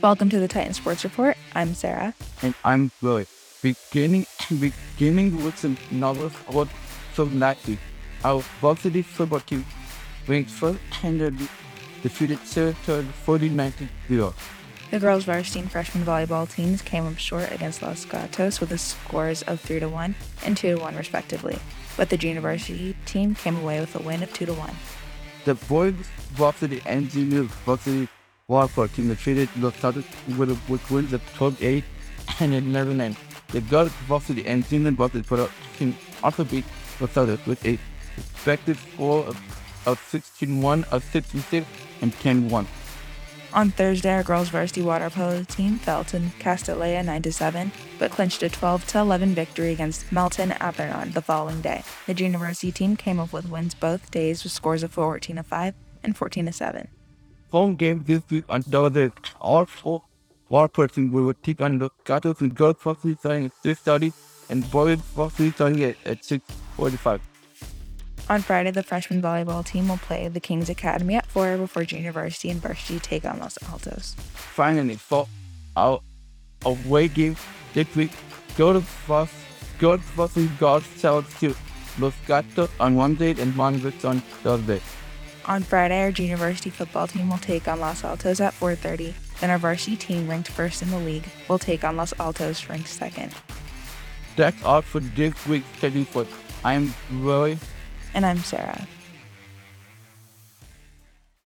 Welcome to the Titan Sports Report. I'm Sarah. and I'm Roy. Beginning beginning with another sport from week. Our varsity football team ranked first handedly defeated Saratoga 49 0. The girls' varsity and freshman volleyball teams came up short against Los Gatos with the scores of 3 to 1 and 2 to 1 respectively, but the junior varsity team came away with a win of 2 to 1. The boys varsity and junior varsity volleyball team defeated Los Gatos with, with wins of 12 8 and 11 9. The girls varsity and junior varsity football team also beat Los Gatos with a respective score of, of 16 1, of 16 6, and 10 1. On Thursday, our girls' varsity water polo team fell to Castilleja 9-7, but clinched a 12-11 victory against Menlo-Atherton the following day. The junior varsity team came up with wins both days with scores of 14-5 and 14 to 7. Home game this week on Thursday. All four war person will take on the Gatos and girls varsity starting at 6.30 and boys varsity starting at, at 6.45. On Friday, the freshman volleyball team will play the Kings Academy at 4 before junior varsity and varsity take on Los Altos. Finally, for our away game this week, girls vars girls varsity girls travel to Los Gatos on Wednesday and Monmouth on Thursday. On Friday, our junior varsity football team will take on Los Altos at 4:30. Then our varsity team, ranked first in the league, will take on Los Altos, ranked second. That's all for this week's schedule for I'm Roy. And I'm Sarah.